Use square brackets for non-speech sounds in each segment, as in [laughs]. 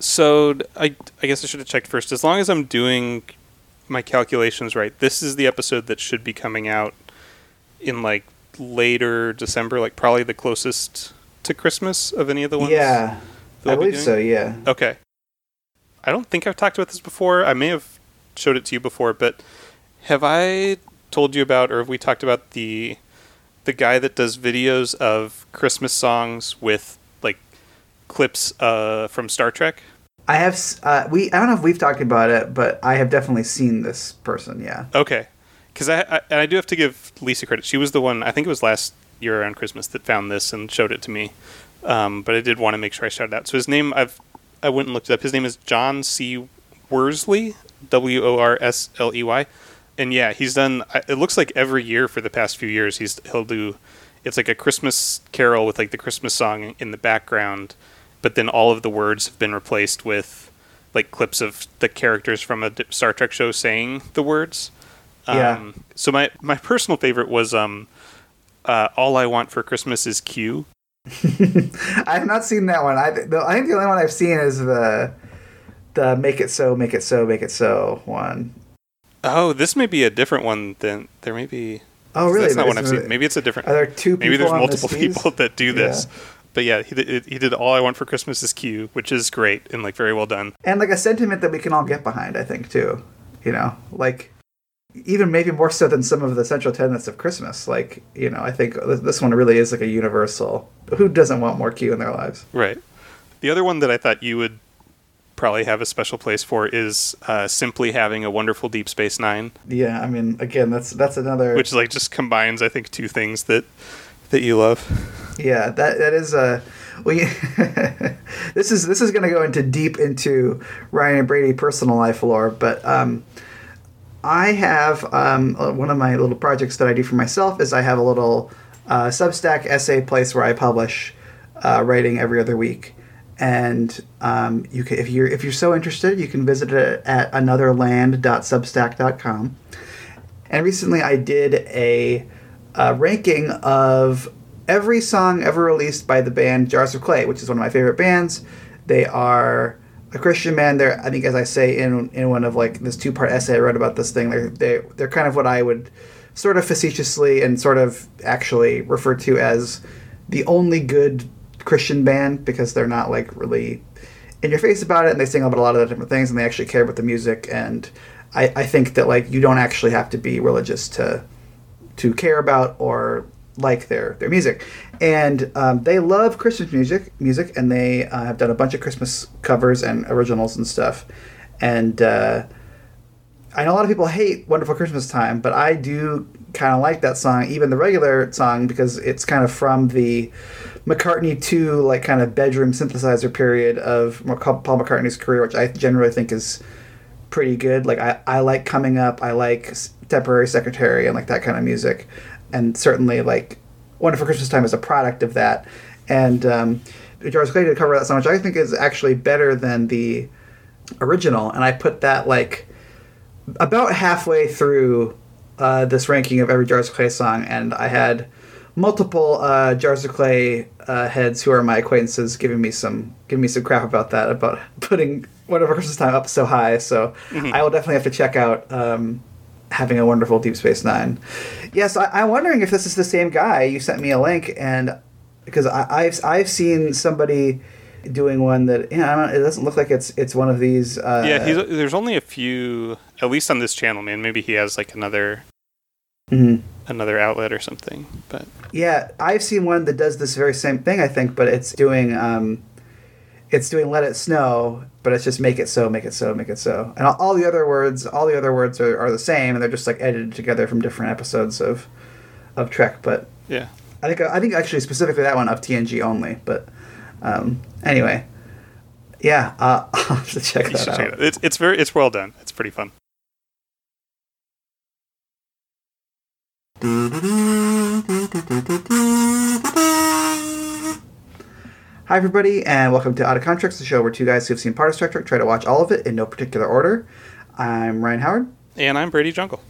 So I, I guess I should have checked first. As long as I'm doing my calculations right, this is the episode that should be coming out in like later December, like probably the closest to Christmas of any of the ones. Yeah, I believe so. Yeah. Okay. I don't think I've talked about this before. I may have showed it to you before, but have I told you about, or have we talked about the the guy that does videos of Christmas songs with clips uh, from Star Trek? I have. Uh, we. I don't know if we've talked about it, but I have definitely seen this person. Yeah. Okay. Because I, I and I do have to give Lisa credit. She was the one. I think it was last year around Christmas that found this and showed it to me. Um, but I did want to make sure I shouted out. So his name, I've I went and looked it up. His name is John C. Worsley, W O R S L E Y, and yeah, he's done. It looks like every year for the past few years, he's he'll do. It's like a Christmas carol with like the Christmas song in the background, but then all of the words have been replaced with like clips of the characters from a Star Trek show saying the words. Yeah. Um, so my my personal favorite was um, uh, "All I Want for Christmas Is Q." [laughs] I have not seen that one. I, the, I think the only one I've seen is the the "Make It So, Make It So, Make It So" one. Oh, this may be a different one. than there may be. Oh, really? That's not one I've seen. Maybe it's a different. Are there two? Maybe there's multiple [laughs] people that do this. Yeah. But yeah, he did, he did "All I Want for Christmas Is Q," which is great and like very well done. And like a sentiment that we can all get behind, I think too. You know, like even maybe more so than some of the central tenets of Christmas. Like, you know, I think this one really is like a universal. Who doesn't want more Q in their lives? Right. The other one that I thought you would probably have a special place for is uh, simply having a wonderful Deep Space Nine. Yeah, I mean, again, that's that's another which like just combines, I think, two things that that you love. Yeah, that that is a. We [laughs] this is this is going to go into deep into Ryan and Brady personal life lore, but um, I have um, uh, one of my little projects that I do for myself is I have a little uh, Substack essay place where I publish uh, writing every other week, and um, you can, if you're if you're so interested, you can visit it at anotherland.substack.com. And recently, I did a, a ranking of every song ever released by the band Jars of Clay, which is one of my favorite bands. They are a Christian band. They're I think as I say in in one of like this two part essay I wrote about this thing. They're they they're kind of what I would sort of facetiously and sort of actually refer to as the only good Christian band because they're not like really in your face about it and they sing about a lot of different things and they actually care about the music and I, I think that like you don't actually have to be religious to to care about or like their their music, and um, they love Christmas music music, and they uh, have done a bunch of Christmas covers and originals and stuff. And uh, I know a lot of people hate "Wonderful Christmas Time," but I do kind of like that song, even the regular song, because it's kind of from the McCartney two like kind of bedroom synthesizer period of Paul McCartney's career, which I generally think is pretty good. Like I, I like coming up, I like temporary secretary and like that kind of music and certainly like Wonderful Christmas Time is a product of that. And um, Jars of Clay did cover that song, which I think is actually better than the original. And I put that like about halfway through uh, this ranking of every Jars of Clay song, and I had multiple uh, Jars of Clay uh, heads who are my acquaintances giving me some giving me some crap about that about [laughs] putting Wonderful Christmas Time up so high. So mm-hmm. I will definitely have to check out um, having a wonderful Deep Space Nine. Yes, I, am wondering if this is the same guy. You sent me a link, and because I, have I've seen somebody doing one that yeah, it doesn't look like it's it's one of these. Uh, yeah, there's only a few, at least on this channel, man. Maybe he has like another. Mm-hmm. Another outlet or something, but yeah, I've seen one that does this very same thing. I think, but it's doing um, it's doing "Let It Snow," but it's just "Make It So," "Make It So," "Make It So," and all, all the other words, all the other words are, are the same, and they're just like edited together from different episodes of of Trek. But yeah, I think I think actually specifically that one of TNG only. But um, anyway, yeah, uh, [laughs] I'll have to check you that out. Check it. It's it's very it's well done. It's pretty fun. Hi, everybody, and welcome to Out of Contracts, the show where two guys who have seen part of Star Trek try to watch all of it in no particular order. I'm Ryan Howard. And I'm Brady Jungle.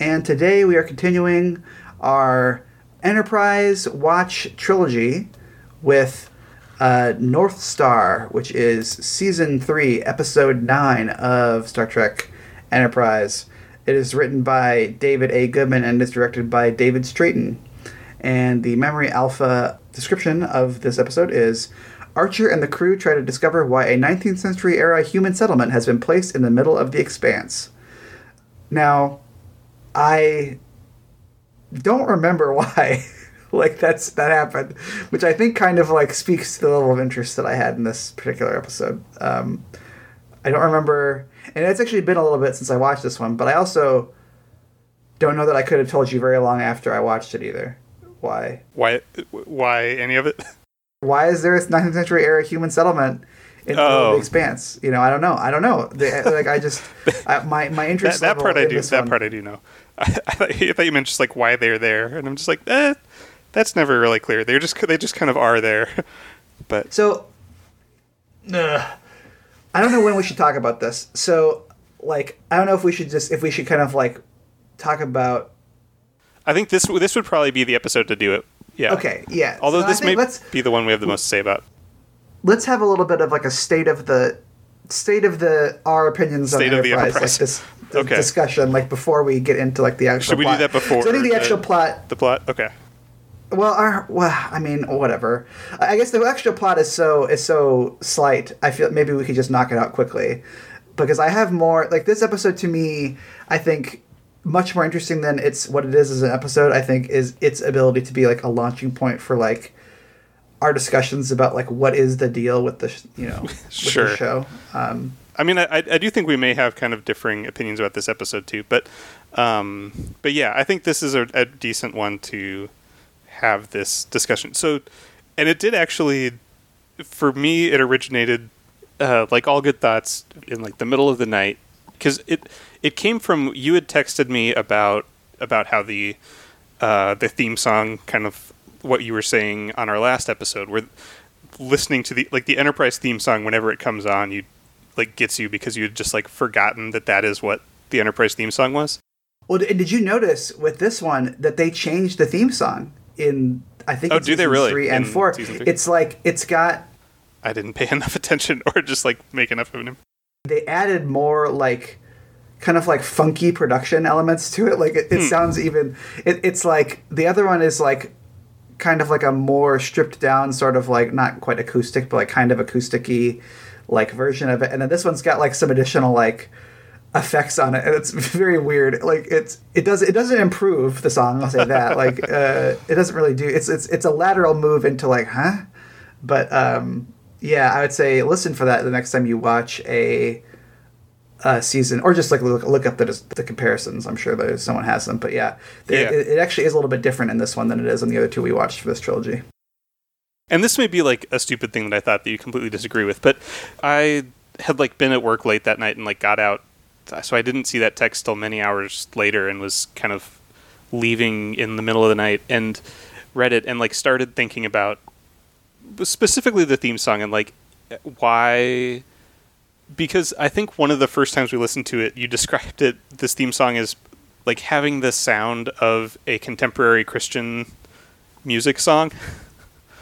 And today we are continuing our Enterprise Watch trilogy with uh, North Star, which is season three, episode nine of Star Trek Enterprise. It is written by David A. Goodman and is directed by David Straiton. And the Memory Alpha description of this episode is Archer and the crew try to discover why a 19th century era human settlement has been placed in the middle of the expanse. Now, I don't remember [laughs] why like that's that happened, which I think kind of like speaks to the level of interest that I had in this particular episode. Um, I don't remember, and it's actually been a little bit since I watched this one, but I also don't know that I could have told you very long after I watched it either. Why? Why? Why any of it? [laughs] Why is there a 19th century era human settlement in Oh. the expanse? You know, I don't know. I don't know. The- [laughs] like I just I, my my interest. that level part I do. That one- part I do know. I, [laughs] I, thought, I thought you meant just like why they're there, and I'm just like, eh, that's never really clear. They're just they just kind of are there. But So, ugh, I don't know when we should talk about this. So, like, I don't know if we should just if we should kind of like talk about. I think this this would probably be the episode to do it. Yeah. Okay, yeah. Although So this may be the one we have the most to say about. let's have a little bit of like a state of the state of the our opinions State on of the Enterprise, Enterprise. like this [laughs] the Okay. discussion, like before we get into like the actual. Should we do plot. that before So I think the the- actual plot The plot. Okay. Well, our, well, I mean, whatever. I I guess the extra plot is so is so slight. I feel maybe we could just knock it out quickly, because I have more. Like this episode to me, I think much more interesting than it's what it is as an episode. I think is its ability to be like a launching point for like our discussions about like what is the deal with the sh- you know with [laughs] Sure. the show. Um, I mean, I, I do think we may have kind of differing opinions about this episode too, but, um, but yeah, I think this is a, a decent one to have this discussion. So, and it did actually, for me, it originated, uh, like all good thoughts, in like the middle of the night, because it it came from you had texted me about about how the uh, the theme song kind of what you were saying on our last episode, where listening to the like the Enterprise theme song whenever it comes on, you like gets you because you had just like forgotten that that is what the Enterprise theme song was. well, did you notice with this one that they changed the theme song in? I think Oh, do they really? three and In four. three? It's like it's got I didn't pay [laughs] enough attention or just like make enough of him. they added more like kind of like funky production elements to it. Like it, it sounds even it, it's like the other one is like kind of like a more stripped down sort of like not quite acoustic but like kind of acousticy like version of it. And then this one's got like some additional like effects on it and it's [laughs] very weird. Like it's it does it doesn't improve the song i'll say that. [laughs] Like uh it doesn't really do it's it's it's a lateral move into like huh? But um yeah i would say listen for that the next time you watch a uh, season, or just like look, look up the the comparisons. I'm sure that someone has them, but yeah, Yeah. It, it actually is a little bit different in this one than it is in the other two we watched for this trilogy. And this may be like a stupid thing that I thought that you completely disagree with, but I had like been at work late that night and like got out, so I didn't see that text till many hours later and was kind of leaving in the middle of the night and read it and like started thinking about specifically the theme song and like why because I think one of the first times we listened to it, you described it this theme song as like having the sound of a contemporary Christian music song.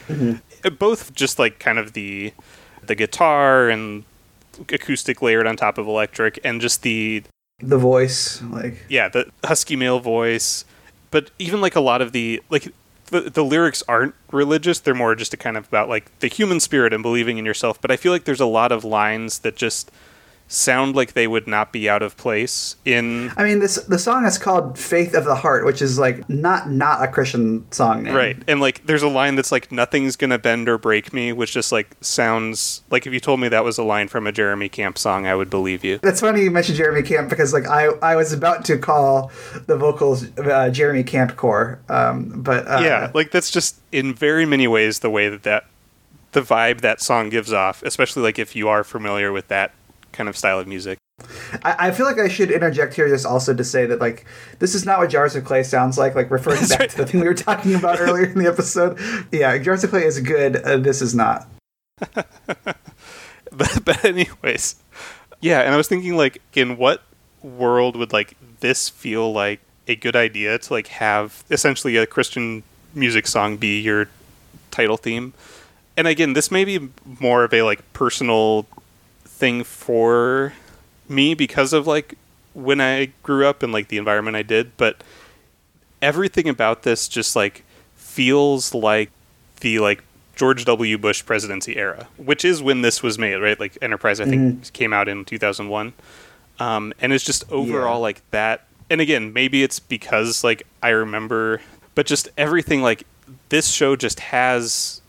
Uh, [laughs] Both just like kind of the the guitar and acoustic layered on top of electric and just the The voice, like yeah, the husky male voice, but even like a lot of the like the, the lyrics aren't religious. They're more just a kind of about like the human spirit and believing in yourself. But I feel like there's a lot of lines that just sound like they would not be out of place in I mean, this the song is called "Faith of the Heart," which is like not not a Christian song name, right. And like there's a line that's like nothing's gonna bend or break me, which just like sounds like if you told me that was a line from a Jeremy Camp song, I would believe you. That's funny you mentioned Jeremy Camp because like I I was about to call the vocals uh, Jeremy Camp core, um, but uh, yeah, like that's just in very many ways the way that that the vibe that song gives off, especially like if you are familiar with that kind of style of music. I, I feel like I should interject here just also to say that like this is not what Jars of Clay sounds like. Like referring back right. to the thing we were talking about [laughs] earlier in the episode. Yeah, Jars of Clay is good. Uh, this is not. [laughs] but, but anyways, yeah, and I was thinking like in what world would like this feel like a good idea to like have essentially a Christian music song be your title theme? and again, this may be more of a like personal thing for me because of like when I grew up and like the environment I did, but everything about this just like feels like the like George W. Bush presidency era, which is when this was made, right? Like Enterprise, I think, mm-hmm. came out in 2001. Um, and it's just overall yeah. like that. And again, maybe it's because like I remember, but just everything like this show just has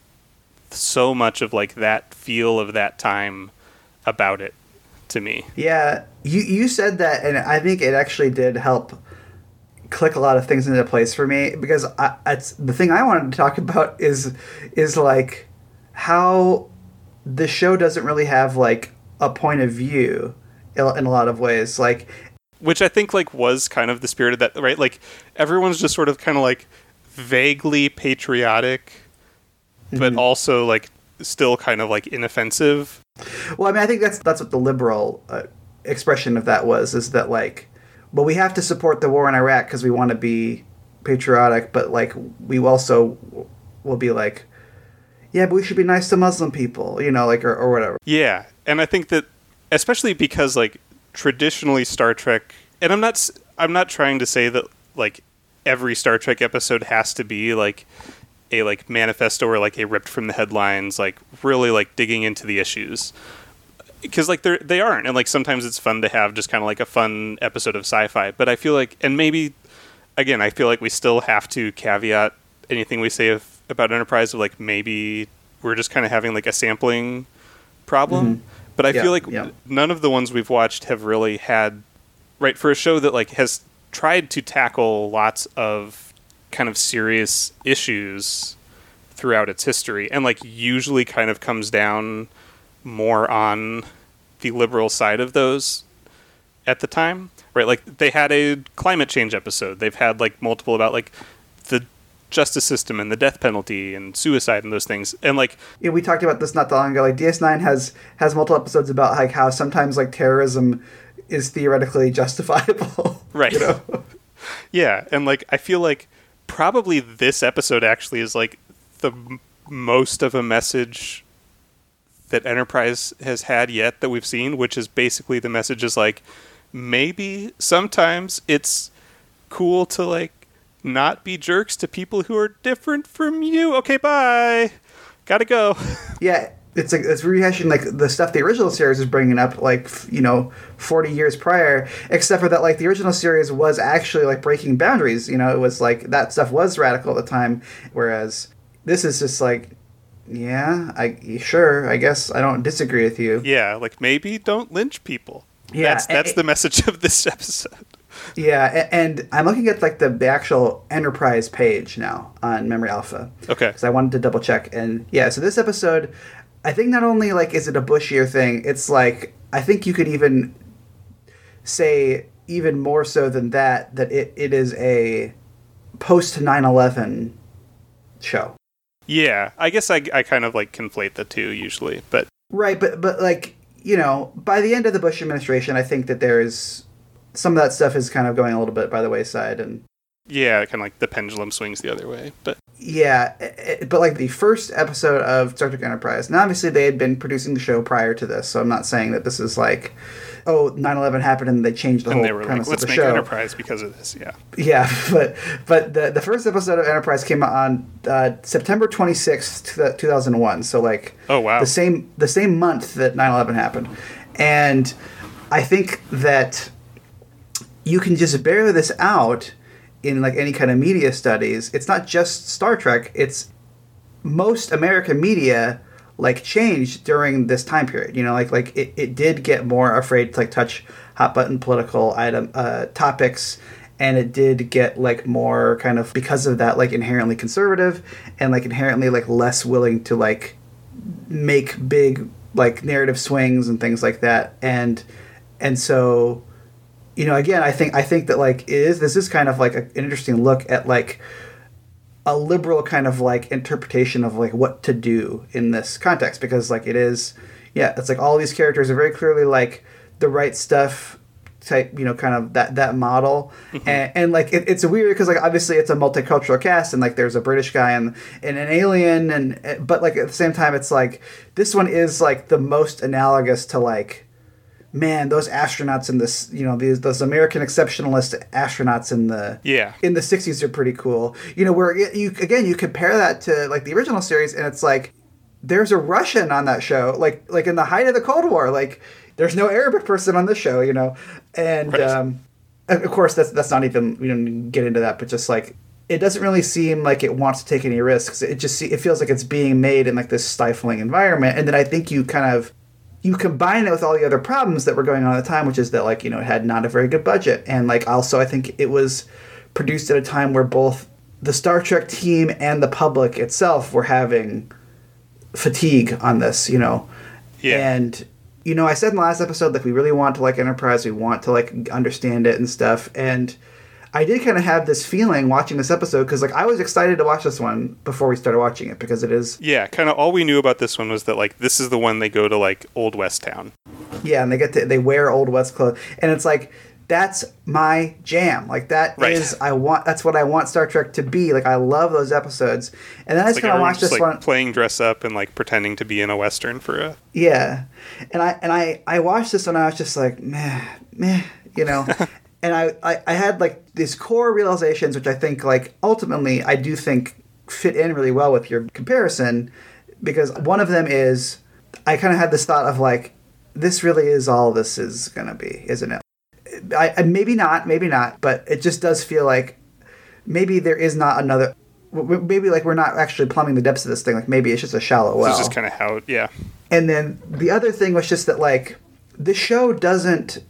so much of like that feel of that time about it to me. Yeah, you you said that, and I think it actually did help click a lot of things into place for me because I, it's the thing I wanted to talk [laughs] about is is like how the show doesn't really have like a point of view in a lot of ways like which I think like was kind of the spirit of that right like everyone's just sort of kind of like vaguely patriotic but mm-hmm. also like still kind of like inoffensive well I mean I think that's that's what the liberal uh, expression of that was is that like well, we have to support the war in Iraq because we want to be patriotic, but like we also will be like, yeah, but we should be nice to Muslim people, you know, like or, or whatever. Yeah, and I think that especially because like traditionally Star Trek, and I'm not I'm not trying to say that like every Star Trek episode has to be like a like manifesto or like a ripped from the headlines, like really like digging into the issues because like they're they aren't and like sometimes it's fun to have just kind of like a fun episode of sci-fi but i feel like and maybe again i feel like we still have to caveat anything we say of, about enterprise of like maybe we're just kind of having like a sampling problem mm-hmm. but i yeah, feel like yeah. none of the ones we've watched have really had right for a show that like has tried to tackle lots of kind of serious issues throughout its history and like usually kind of comes down more on the liberal side of those at the time, right? Like they had a climate change episode. They've had like multiple about like the justice system and the death penalty and suicide and those things. And like yeah, we talked about this not that long ago. Like DS9 has has multiple episodes about like how sometimes like terrorism is theoretically justifiable. [laughs] Right. You know? [laughs] yeah, and like I feel like probably this episode actually is like the m- most of a message that Enterprise has had yet that we've seen, which is basically the message is like maybe sometimes it's cool to like not be jerks to people who are different from you. Okay, bye. Gotta go. [laughs] Yeah, it's like it's rehashing like the stuff the original series is bringing up, like you know, forty years prior. Except for that, like the original series was actually like breaking boundaries. You know, it was like that stuff was radical at the time, whereas this is just like yeah, I sure. I guess I don't disagree with you. Yeah, like maybe don't lynch people. Yeah, that's that's it, the message of this [laughs] episode. Yeah, and I'm looking at like the, actual Enterprise page now on Memory Alpha. Okay. Because I wanted to double check, and yeah, so this episode, I think not only like is it a Bushier thing, it's like I think you could even say even more so than that that it, it is a post 9/11 show. Yeah, I guess I, I kind of like conflate the two usually, but right, but but like you know, by the end of the Bush administration, I think that there is some of that stuff is kind of going a little bit by the wayside, and yeah, kind of like the pendulum swings the other way. But yeah, it, but like the first episode of Star Trek Enterprise, now obviously they had been producing the show prior to this, so I'm not saying that this is like oh 9-11 happened and they changed the and whole premise like, of the show Let's make enterprise because of this yeah. Yeah [laughs] but but the, the first episode of enterprise came out on uh, september 26th 2001 so like oh wow. the same the same month that 9-11 happened. And i think that you can just bear this out in like any kind of media studies it's not just star trek it's most american media like changed during this time period. You know, like like it, it did get more afraid to like touch hot button political item uh, topics and it did get like more kind of because of that like inherently conservative and like inherently like less willing to like make big like narrative swings and things like that and and so you know again i think i think that like it is this is kind of like a, an interesting look at like a liberal kind of like interpretation of like what to do in this context because like it is yeah it's like all these characters are very clearly like the right stuff type, you know, kind of that that model, Mm-hmm. and, and like it, it's weird because like obviously it's a multicultural cast, and like there's a British guy and and an alien, and but like at the same time it's like this one is like the most analogous to like man, those astronauts in this, you know, these those American exceptionalist astronauts in the Yeah. in the '60s are pretty cool. You know, where you again you compare that to like the original series, and it's like there's a Russian on that show, like like in the height of the Cold War, like there's no Arabic person on the show, you know, and Right. um, of of course that's that's not even we don't get into that, but just like. It doesn't really seem like it wants to take any risks. It just it feels like it's being made in like this stifling environment, and then I think you kind of you combine it with all the other problems that were going on at the time, which is that like you know it had not a very good budget, and like also I think it was produced at a time where both the Star Trek team and the public itself were having fatigue on this, you know, Yeah. and you know I said in the last episode like we really want to like Enterprise, we want to like understand it and stuff, and I did kind of have this feeling watching this episode because like I was excited to watch this one before we started watching it because it is Yeah, kind of all we knew about this one was that like this is the one they go to like Old West Town. Yeah, and they get to they wear old West clothes, and it's like that's my jam. Like that is Right. I want that's what I want Star Trek to be. Like I love those episodes, and then I just Like kind of watched this like one. playing dress up and like pretending to be in a western for a Yeah, and I and I I watched this one. I was just like meh meh, you know. [laughs] and I, I I had like these core realizations, which I think like ultimately I do think fit in really well with your comparison, because one of them is I kind of had this thought of like this really is all this is gonna be, isn't it? I, I maybe not, maybe not, but it just does feel like maybe there is not another. Maybe like we're not actually plumbing the depths of this thing. Like maybe it's just a shallow well. This is just kind of how, yeah. And then the other thing was just that like the show doesn't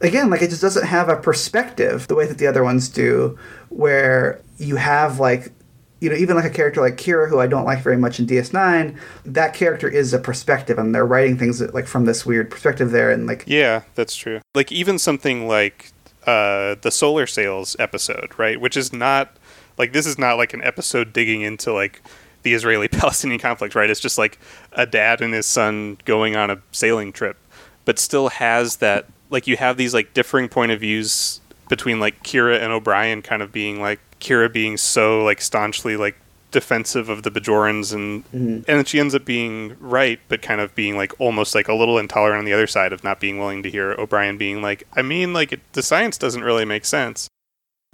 again like it just doesn't have a perspective the way that the other ones do where you have like you know even like a character like Kira who I don't like very much in DS9 that character is a perspective and they're writing things that, like from this weird perspective there and like Yeah, that's true. Like even something like uh, the solar sails episode, right? Which is not like this is not like an episode digging into like the Israeli-Palestinian conflict, right? It's just like a dad and his son going on a sailing trip, but still has that like you have these like differing point of views between like Kira and O'Brien kind of being like Kira being so like staunchly like defensive of the Bajorans and mm-hmm. and then she ends up being right but kind of being like almost like a little intolerant on the other side of not being willing to hear O'Brien being like I mean like it, the science doesn't really make sense.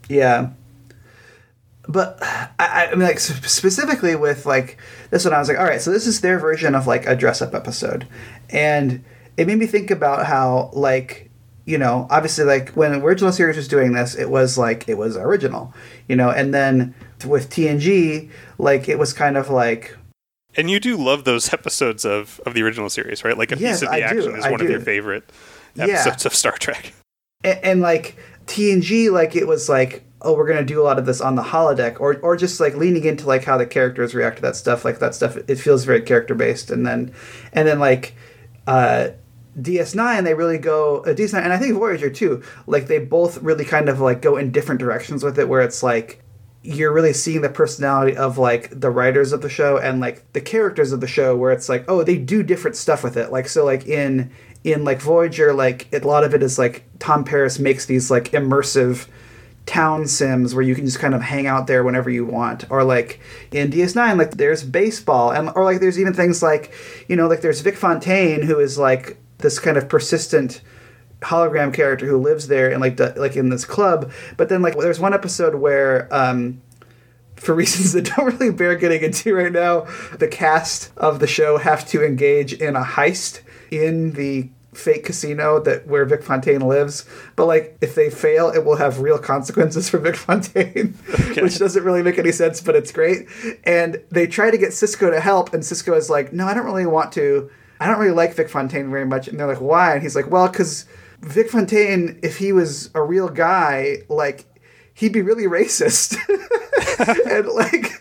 Yeah. But I, I mean, like specifically with like this one, I was like, all right, so this is their version of like a dress-up episode, and it made me think about how like you know obviously like when the original series was doing this, it was like it was original, you know, and then with TNG, like it was kind of like And you do love those episodes of, of the original series, right? Like a Yes, piece of the I do, action is I one of your favorite Yeah. episodes of Star Trek. [laughs] and, and like TNG, like it was like, oh, we're gonna do a lot of this on the holodeck, or or just like leaning into like how the characters react to that stuff, like that stuff. It feels very character based, and then and then like uh, DS9, they really go uh, DS9, and I think Voyager too. Like they both really kind of like go in different directions with it, where it's like you're really seeing the personality of like the writers of the show and like the characters of the show where it's like oh they do different stuff with it like so like in in like voyager like a lot of it is like tom paris makes these like immersive town sims where you can just kind of hang out there whenever you want or like in ds9 like there's baseball and or like there's even things like you know like there's vic fontaine who is like this kind of persistent hologram character who lives there and like the, like in this club. But then like there's one episode where um for [laughs] reasons that don't really bear getting into right now the cast of the show have to engage in a heist in the fake casino that where Vic Fontaine lives. But like if they fail it will have real consequences for Vic [laughs] Fontaine which doesn't really make any sense but it's great. And they try to get Sisko to help and Sisko is like no I don't really want to I don't really like Vic Fontaine very much. And they're like, why? And he's like, well, because Vic Fontaine, if he was a real guy, like, he'd be really racist. [laughs] and like, [laughs]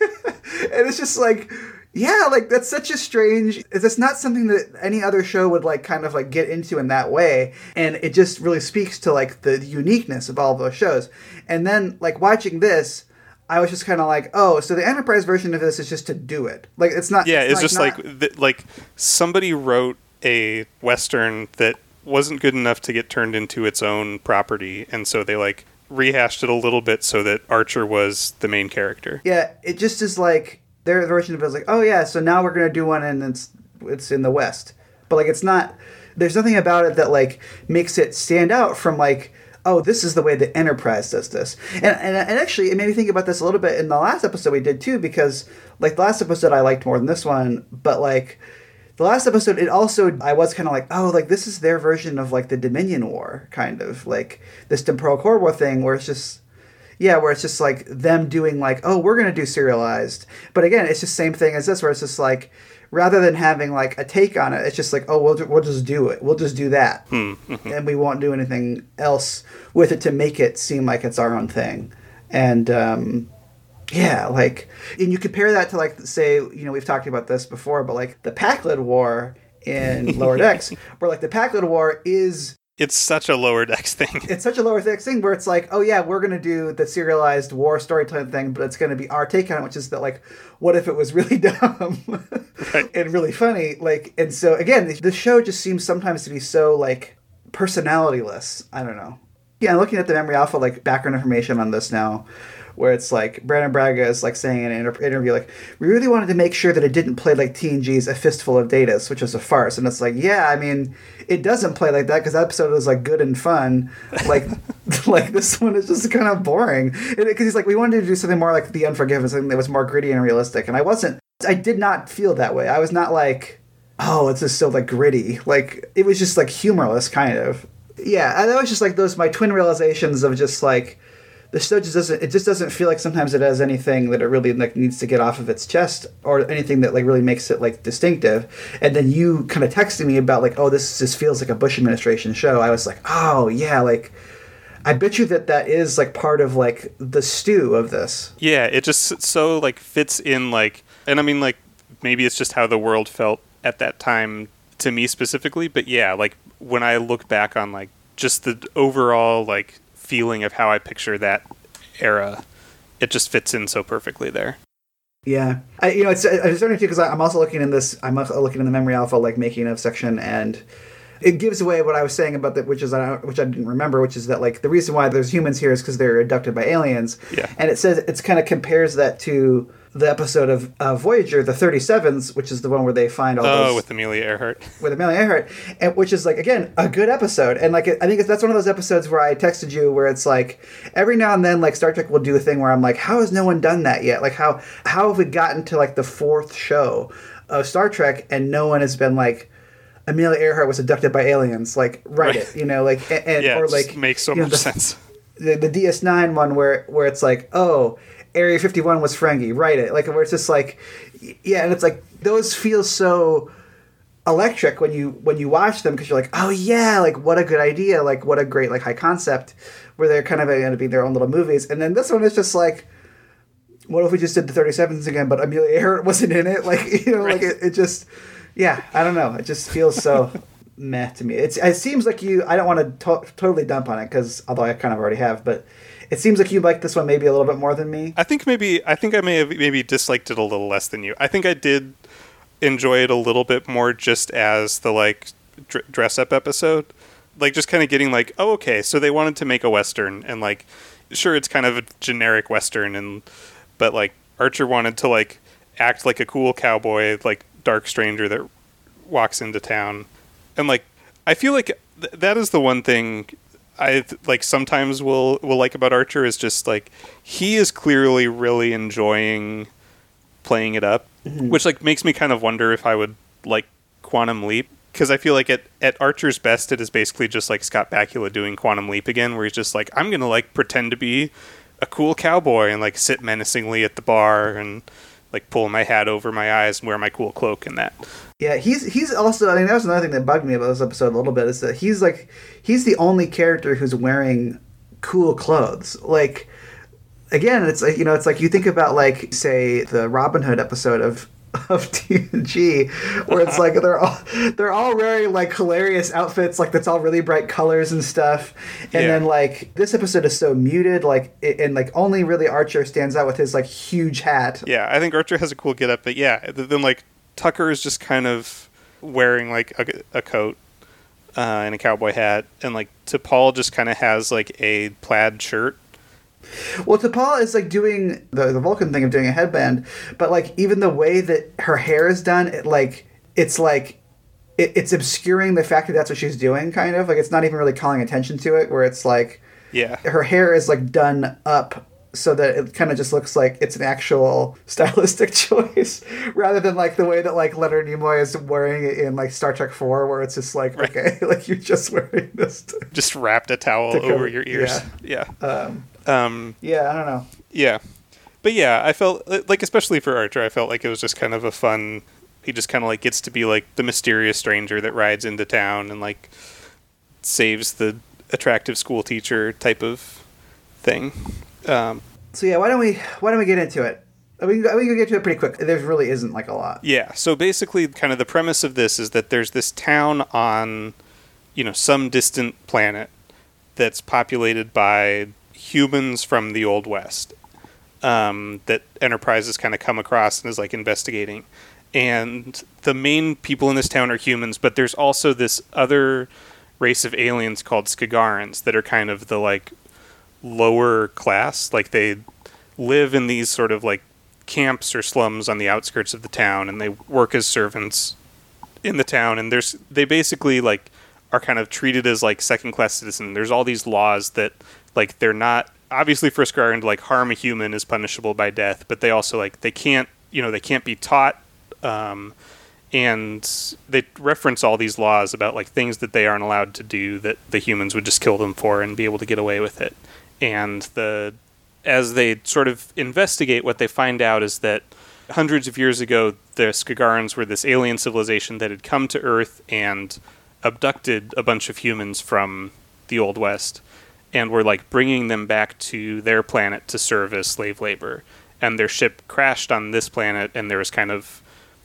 and it's just like, yeah, like that's such a strange. That's not something that any other show would like kind of like get into in that way, and it just really speaks to like the uniqueness of all those shows. And then like watching this, I was just kind of like, oh, so the Enterprise version of this is just to do it. Like it's not. Yeah, it's, just not- like th- like somebody wrote a western that wasn't good enough to get turned into its own property, and so they like rehashed it a little bit so that Archer was the main character. Yeah, it just is like their version of it is like, oh yeah, so now we're gonna do one and it's it's in the West, but like it's not. There's nothing about it that like makes it stand out from like oh, this is the way the Enterprise does this. And, and, and actually, it made me think about this a little bit in the last episode we did too, because like the last episode I liked more than this one, but like the last episode, it also I was kind of like, oh, like this is their version of like the Dominion War, kind of like this temporal cold war thing, where it's just. Yeah, where it's just like them doing like, oh, we're gonna do serialized, but again, it's just same thing as this, where it's just like, rather than having like a take on it, it's just like, oh, we'll, we'll just do it. We'll just do that. Mm-hmm. And we won't do anything else with it to make it seem like it's our own thing. And um, yeah, like, and you compare that to like, say, you know, we've talked about this before, but like the Pakled War in Lower [laughs] Decks, where like the Pakled War is it's such a lower decks [laughs] thing. It's such a lower decks thing where it's like, oh yeah, we're gonna do the serialized war storytelling thing, but it's gonna be our take on it, which is that like, what if it was really [laughs] dumb Right. and really funny? Like, and so again, the- show just seems sometimes to be so like personalityless. I don't know. Yeah, I'm looking at the Memory Alpha like background information on this now, where it's like Brannon Braga is like saying in an inter- interview like we really wanted to make sure that it didn't play like TNG's A Fistful of Datas, which was a farce, and it's like yeah, I mean it doesn't play like that because that episode was like good and fun, like [laughs] like this one is just kind of boring because he's like we wanted to do something more like The Unforgiven, something that was more gritty and realistic, and I wasn't. I did not feel that way. I was not like oh, it's just so like gritty. Like it was just like humorless, kind of. Yeah, and that was just like those my twin realizations of just like the show just doesn't. It just doesn't feel like sometimes it has anything that it really like needs to get off of its chest or anything that like really makes it like distinctive. And then you kind of texted me about like, oh, this just feels like a Bush administration show. I was like, oh yeah, like. I bet you that that is like part of like the stew of this. Yeah, it just so like fits in like, and I mean like maybe it's just how the world felt at that time to me specifically, but yeah, like when I look back on like just the overall like feeling of how I picture that era, it just fits in so perfectly there. Yeah, I, you know, it's it's starting to because I'm also looking in this. I'm also looking in the memory alpha like making of section, and it gives away what I was saying about that, which is I which I didn't remember, which is that like the reason why there's humans here is because they're abducted by aliens. Yeah. and it says it's kind of compares that to the episode of uh, Voyager, the 37s, which is the one where they find all Oh, those with Amelia Earhart. [laughs] with Amelia Earhart, and which is like again a good episode. And like I think that's one of those episodes where I texted you where it's like every now and then like Star Trek will do a thing where I'm like, how has no one done that yet? Like how how have we gotten to like the fourth show of Star Trek and no one has been like. Amelia Earhart was abducted by aliens. Like, write Right. it, you know, like, and, and- Yeah, or like makes so you know, much the- sense. The, the DS9 one where where it's like, oh, Area 51 was Ferengi, write it. Like where it's just like, yeah, and it's like those feel so electric when you when you watch them because you're like, oh yeah, like what a good idea, like what a great like high concept, where they're kind of going to be their own little movies, and then this one is just like. What if we just did the 37s again, but Amelia Earhart wasn't in it? Like, [laughs] you know, like it, it just, yeah, I don't know. It just feels so [laughs] meh to me. It's it seems like you. I don't want to to- totally dump on it because although I kind of already have, but it seems like you like this one maybe a little bit more than me. I think maybe I think I may have maybe disliked it a little less than you. I think I did enjoy it a little bit more just as the like dr- dress up episode, like just kind of getting like, oh okay, so they wanted to make a western and like, sure it's kind of a generic western and, but like Archer wanted to like act like a cool cowboy, like dark stranger that walks into town, and like I feel like th- that is the one thing I th- like sometimes will will like about Archer is just like he is clearly really enjoying playing it up, mm-hmm. which like makes me kind of wonder if I would like Quantum Leap because I feel like at at Archer's best it is basically just like Scott Bakula doing Quantum Leap again, where he's just like I'm gonna like pretend to be a cool cowboy and like sit menacingly at the bar and like pull my hat over my eyes and wear my cool cloak and that. Yeah, he's he's also. I mean, that was another thing that bugged me about this episode a little bit is that he's like he's the only character who's wearing cool clothes. Like again, it's like you know, it's like you think about like say the Robin Hood episode of of [laughs] TNG, where it's like they're all they're all wearing like hilarious outfits, like that's all really bright colors and stuff. And Yeah. then like this episode is so muted, like and like only really Archer stands out with his like huge hat. Yeah, I think Archer has a cool get up, but yeah, then like Tucker is just kind of wearing like a, a coat. uh, and a cowboy hat, and like T'Pol just kind of has like a plaid shirt. Well, T'Pol is like doing the the Vulcan thing of doing a headband, but like even the way that her hair is done, it like it's like it, it's obscuring the fact that that's what she's doing. Kind of like it's not even really calling attention to it. Where it's like Yeah, her hair is like done up so that it kind of just looks like it's an actual [laughs] stylistic choice [laughs] rather than like the way that like Leonard Nimoy is wearing it in like Star Trek 4 where it's just like okay [laughs] like you're just wearing this to- just wrapped a towel To over your ears. Yeah, um, um, yeah I don't know yeah, but yeah, I felt like especially for Archer, I felt like it was just kind of a fun. He just kind of like gets to be like the mysterious stranger that rides into town and like saves the attractive school teacher type of thing. Um, so yeah why don't we why don't we get into it we can, we can get to it pretty quick there really isn't like a lot Yeah. So basically, kind of the premise of this is that there's this town on, you know, some distant planet that's populated by humans from the Old West um, that Enterprise has kind of come across and is like investigating. And the main people in this town are humans, but there's also this other race of aliens called Skagarans that are kind of the like lower class. Like they live in these sort of like camps or slums on the outskirts of the town and they work as servants in the town and there's they basically like are kind of treated as like second class citizen there's all these laws that like they're not obviously for Skyrim to like harm a human is punishable by death but they also like they can't you know they can't be taught um, and they reference all these laws about like things that they aren't allowed to do that the humans would just kill them for and be able to get away with it. And the as they sort of investigate, what they find out is that hundreds of years ago, the Skagarans were this alien civilization that had come to Earth and abducted a bunch of humans from the Old West and were like bringing them back to their planet to serve as slave labor. And their ship crashed on this planet, and there was kind of,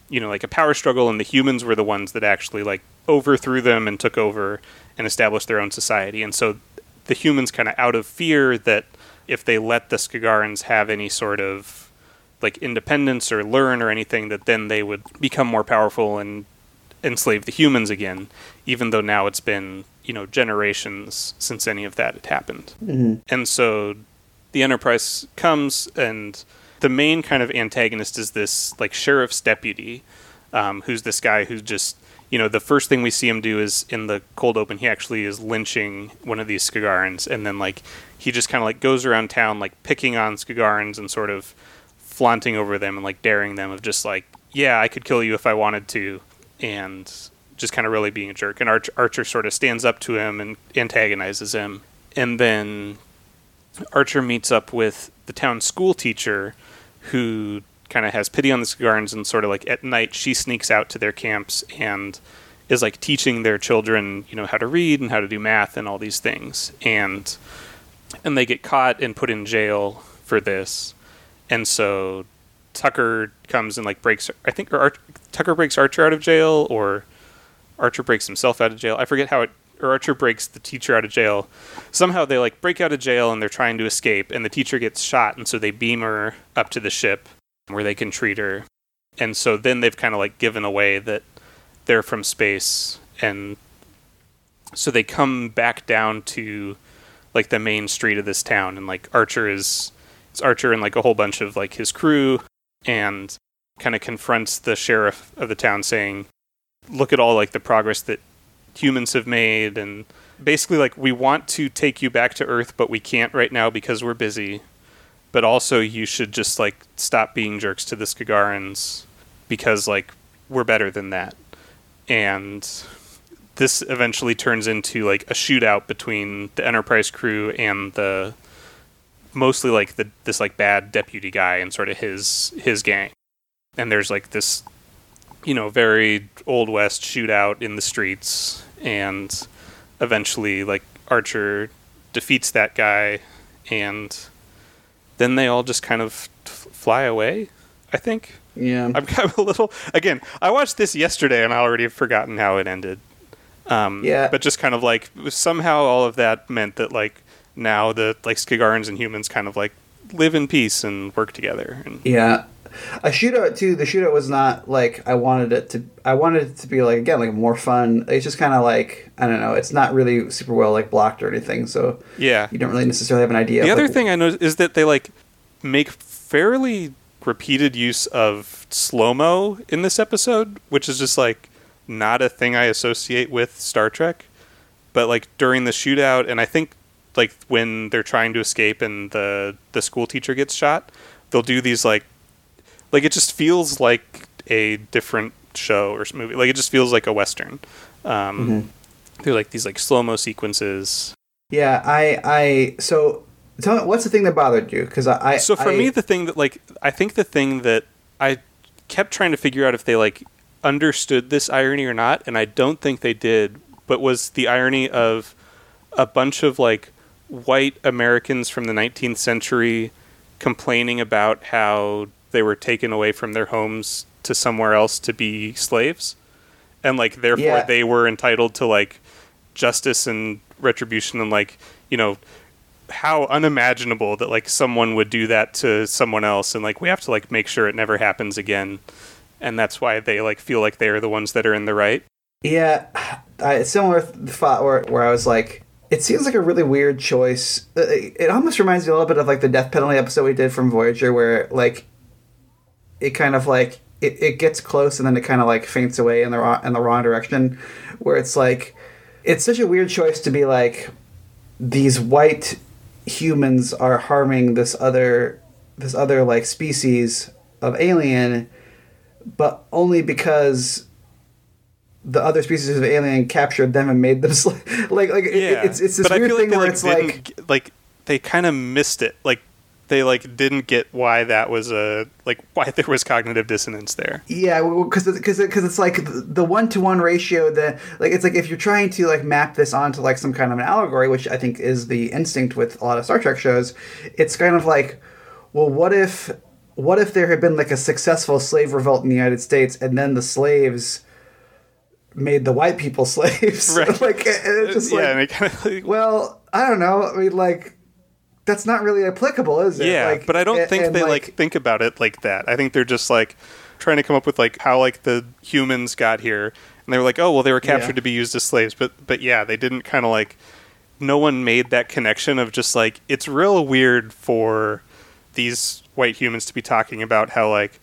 you know, like a power struggle, and the humans were the ones that actually like overthrew them and took over and established their own society. And so the humans kind of out of fear that if they let the Skagarans have any sort of like independence or learn or anything, that then they would become more powerful and enslave the humans again, even though now it's been, you know, generations since any of that had happened. And so the Enterprise comes, and the main kind of antagonist is this like sheriff's deputy, um, who's this guy who's just you know the first thing we see him do is in the cold open he actually is lynching one of these Skagarans, and then like he just kind of like goes around town like picking on Skagarans and sort of flaunting over them and like daring them of just like yeah I could kill you if I wanted to, and just kind of really being a jerk. And Archer, Archer sort of stands up to him and antagonizes him, and then Archer meets up with the town school teacher who kind of has pity on the Skagarans and sort of like at night she sneaks out to their camps and is like teaching their children, you know, how to read and how to do math and all these things. And and they get caught and put in jail for this. And so Tucker comes and like breaks I think Arch- Tucker breaks Archer out of jail or Archer breaks himself out of jail. I forget how it or Archer breaks the teacher out of jail. Somehow they like break out of jail and they're trying to escape and the teacher gets shot and so they beam her up to the ship where they can treat her. And so then they've kind of like given away that they're from space and so they come back down to like the main street of this town and like Archer is it's Archer and like a whole bunch of like his crew and kind of confronts the sheriff of the town saying look at all like the progress that humans have made and basically like we want to take you back to earth but we can't right now because we're busy. But also you should just like stop being jerks to the Skagarans because like we're better than that. And this eventually turns into like a shootout between the enterprise crew and the mostly like the this like bad deputy guy and sort of his his gang. And there's like this you know very old west shootout in the streets and eventually like archer defeats that guy and then they all just kind of f- fly away i think Yeah. i'm [laughs] kind of a little again i watched this yesterday and i already have forgotten how it ended um, Yeah. but just kind of like somehow all of that meant that like now the like Skagarans and humans kind of like live in peace and work together and Yeah. A shootout too. The shootout was not like I wanted it to. I wanted it to be like again like more fun. It's just kind of like I don't know. It's not really super well like blocked or anything. So Yeah. you don't really necessarily have an idea. The other like, thing I noticed is that they like make fairly repeated use of slow mo in this episode, which is just like not a thing I associate with Star Trek. But like during the shootout, and I think like when they're trying to escape and the the school teacher gets shot, they'll do these like like it just feels like a different show or movie. Like it just feels like a western. Um, Mhm. They're like these like slow mo sequences. Yeah, I I so tell me what's the thing that bothered you? Because I, I so for I- me the thing that like i think the thing that i kept trying to figure out if they like understood this irony or not and i don't think they did but was the irony of a bunch of like white americans from the 19th century complaining about how they were taken away from their homes to somewhere else to be slaves and like therefore Yeah. they were entitled to like justice and retribution and like you know how unimaginable that like someone would do that to someone else and like we have to like make sure it never happens again and that's why they like feel like they are the ones that are in the right Yeah, I, similar th- thought where where I was like, it seems like a really weird choice. Uh, It almost reminds me a little bit of like the death penalty episode we did from Voyager, where like it kind of like it, it gets close and then it kind of like faints away in the wrong, in the wrong direction, where it's like it's such a weird choice to be like these white humans are harming this other this other like species of alien but only because the other species of alien captured them and made them sl- [laughs] like like it- it's it's this but weird thing like where it's like like they kind of missed it. Like they like didn't get why that was a like [laughs] why there was cognitive dissonance there yeah because because because it's like the one to one ratio that like it's like if you're trying to like map this onto like some kind of an allegory which I think is the instinct with a lot of Star Trek shows it's kind of like well what if what if there had been like a successful slave revolt in the United States and then the slaves made the white people [laughs] slaves Right. [laughs] like and it's just yeah like and it kind of like, Well, I don't know. I mean, like, that's not really applicable, is it? Yeah, Like, but I don't think and, they like, think about it like that. I think they're just like trying to come up with like how like the humans got here, and they were like, oh well, they were captured Yeah. to be used as slaves. But but yeah, they didn't kind of like. No one made that connection of just like it's real weird for these white humans to be talking about how like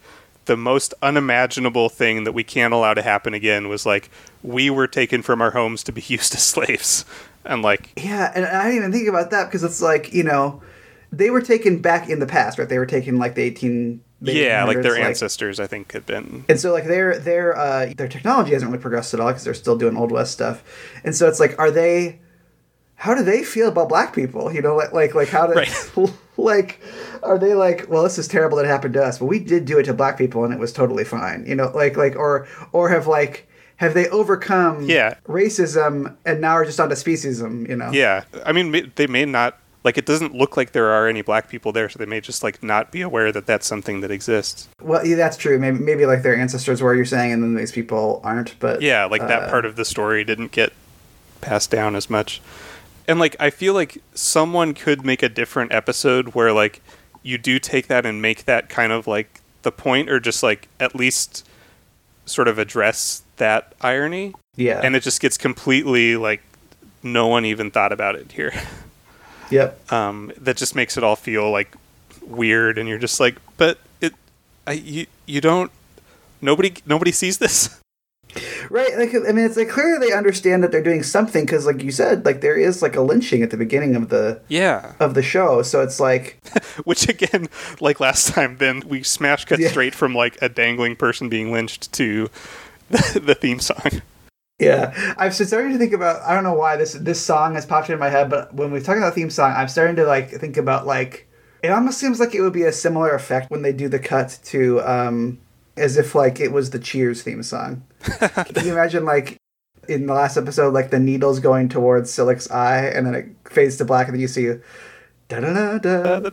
the most unimaginable thing that we can't allow to happen again was like we were taken from our homes to be [laughs] used as slaves and like Yeah, and I didn't even think about that because it's like you know, they were taken back in the past, right? They were taken like the eighteen. yeah like their 1800s, ancestors i think had been And so like their their uh, their technology hasn't really progressed at all because they're still doing old west stuff, and so it's like, are they? How do they feel about black people? You know, like like like how do Right. [laughs] like are they like, well, this is terrible that it happened to us, but we did do it to black people and it was totally fine. You know, like like or or have like have they overcome Yeah. racism and now are just onto speciesism? You know, Yeah, I mean, they may not like. It doesn't look like there are any black people there, so they may just like not be aware that that's something that exists. Well, yeah, that's true. Maybe maybe like their ancestors were you're saying, and then these people aren't. But Yeah, like that uh, part of the story didn't get passed down as much. And like, I feel like someone could make a different episode where like you do take that and make that kind of like the point, or just like at least sort of address that irony. Yeah. And it just gets completely like no one even thought about it here. [laughs] Yep. um, that just makes it all feel like weird, and you're just like, but it, I, you, you don't, nobody, nobody sees this. [laughs] Right. Like I mean, it's like clearly they understand that they're doing something because, like you said, like there is like a lynching at the beginning of the Yeah. of the show. So it's like, [laughs] Which again, like last time, then we smash cut Yeah. straight from like a dangling person being lynched to the, [laughs] the theme song. yeah, I've starting to think about. I don't know why this this song has popped into my head, but when we're talking about theme song, I'm starting to like think about like it almost seems like it would be a similar effect when they do the cut to um as if like it was the Cheers theme song. [laughs] Can you imagine like in the last episode, like the needles going towards Silik's eye, and then it fades to black, and then you see. Da da da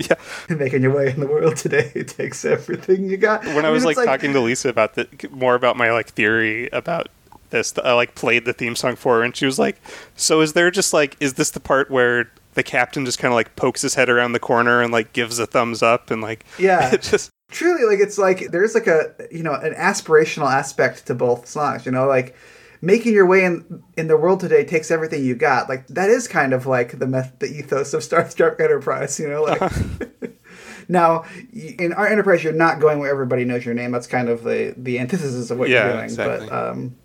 yeah. Making your way in the world today takes everything you got. When I, mean, was it's like, talking to Lisa about the more about my like theory about this, I like played the theme song for her, and she was like, "So is there just like is this the part where?" The captain just kind of like pokes his head around the corner and like gives a thumbs up and like [laughs] Yeah. just truly like it's like there's like a you know an aspirational aspect to both songs you know like making your way in in the world today takes everything you got like that is kind of like the meth the ethos of [laughs] star trek enterprise you know like [laughs] [laughs] now in our enterprise you're not going where everybody knows your name that's kind of the the antithesis of what Yeah, you're doing exactly. but um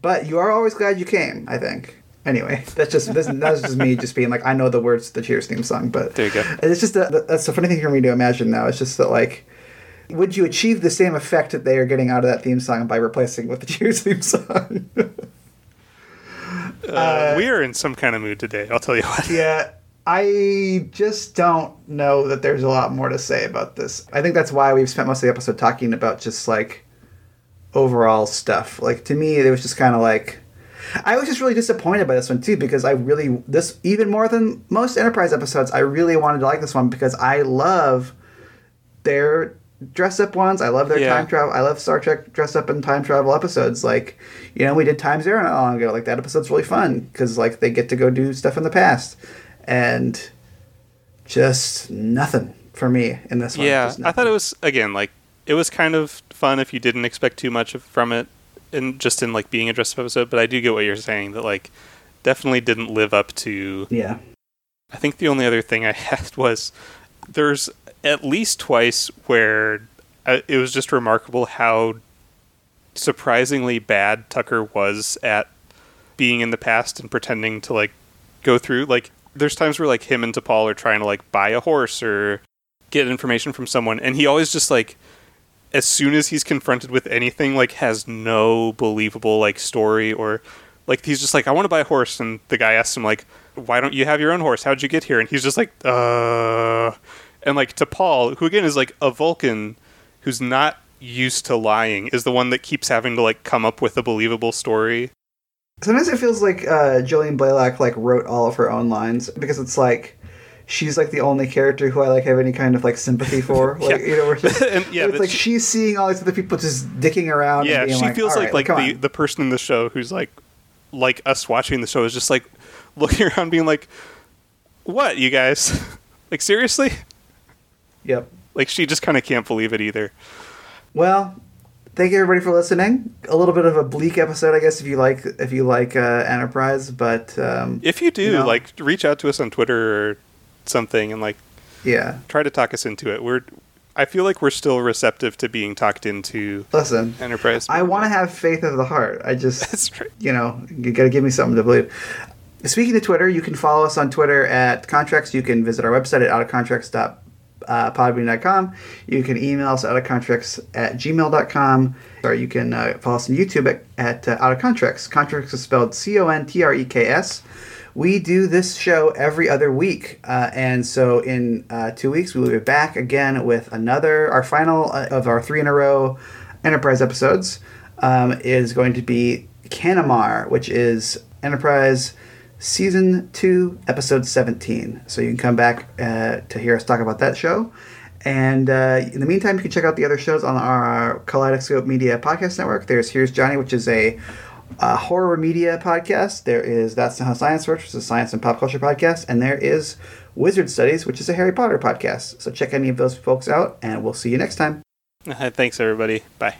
but you are always glad you came i think anyway that's just this, that's just me just being like i know the words to the cheers theme song but There you go. it's just a, that's a funny thing for me to imagine now. It's just that like, would you achieve the same effect that they are getting out of that theme song by replacing it with the [laughs] Cheers theme song? [laughs] Uh, we are in some kind of mood today. I'll tell you what. [laughs] yeah, I just don't know that there's a lot more to say about this. I think that's why we've spent most of the episode talking about just like overall stuff. Like to me, it was just kind of like. I was just really disappointed by this one too because I really this even more than most Enterprise episodes. I really wanted to like this one because I love their dress up ones. I love their Yeah. time travel. I love Star Trek dress up and time travel episodes. Like, you know, we did Time Zero not long ago. Like that episode's really fun because like they get to go do stuff in the past, and just nothing for me in this one. Yeah, I thought it was again like it was kind of fun if you didn't expect too much from it, and just in like being a dress up episode. But I do get what you're saying that like definitely didn't live up to. Yeah. I think the only other thing I [laughs] had was there's at least twice where uh, it was just remarkable how surprisingly bad Tucker was at being in the past and pretending to like go through like there's times where like him and T'Pol are trying to like buy a horse or get information from someone and he always just like as soon as he's confronted with anything like has no believable like story or like he's just like I want to buy a horse and the guy asks him like why don't you have your own horse? How'd you get here? And he's just like uh and like T'Pol who again is like a Vulcan who's not used to lying is the one that keeps having to like come up with a believable story Sometimes it feels like uh, Jolene Blalock like wrote all of her own lines because it's like she's like the only character who I like have any kind of like sympathy for. [laughs] Like Yeah. you know, she's, [laughs] And, yeah, it's like she- she's seeing all these other people just dicking around. yeah and being she like, feels "All like right, like the on." the person in the show who's like like us watching the show is just like [laughs] looking around being like what you guys like seriously Yep. like she just kind of can't believe it either Well, thank you everybody for listening. A little bit of a bleak episode, I guess, if you like if you like uh, Enterprise, but um, if you do You know? like reach out to us on twitter or something and like yeah. try to talk us into it we're i feel like we're still receptive to being talked into Listen, enterprise I want to have faith of the heart. I just [laughs] that's right you know, you got to give me something to believe. Speaking of Twitter, you can follow us on Twitter at Contreks. You can visit our website at outofcontreks.podbean.com. You can email us at outofcontreks at gmail.com. Or you can uh, follow us on YouTube at, at uh, Out of Contreks. Contreks is spelled C O N T R E K S. We do this show every other week. Uh, and so in uh, two weeks, we will be back again with another, our final uh, of our three in a row Enterprise episodes um, is going to be Canamar, which is Enterprise Season 2, Episode 17. So you can come back uh, to hear us talk about that show. And uh, in the meantime, you can check out the other shows on our Kaleidoscope Media Podcast Network. There's Here's Johnny, which is a uh, horror media podcast. There is That's Not How Science Works, which is a science and pop culture podcast. And there is Wizard Studies, which is a Harry Potter podcast. So check any of those folks out, and we'll see you next time. [laughs] thanks everybody bye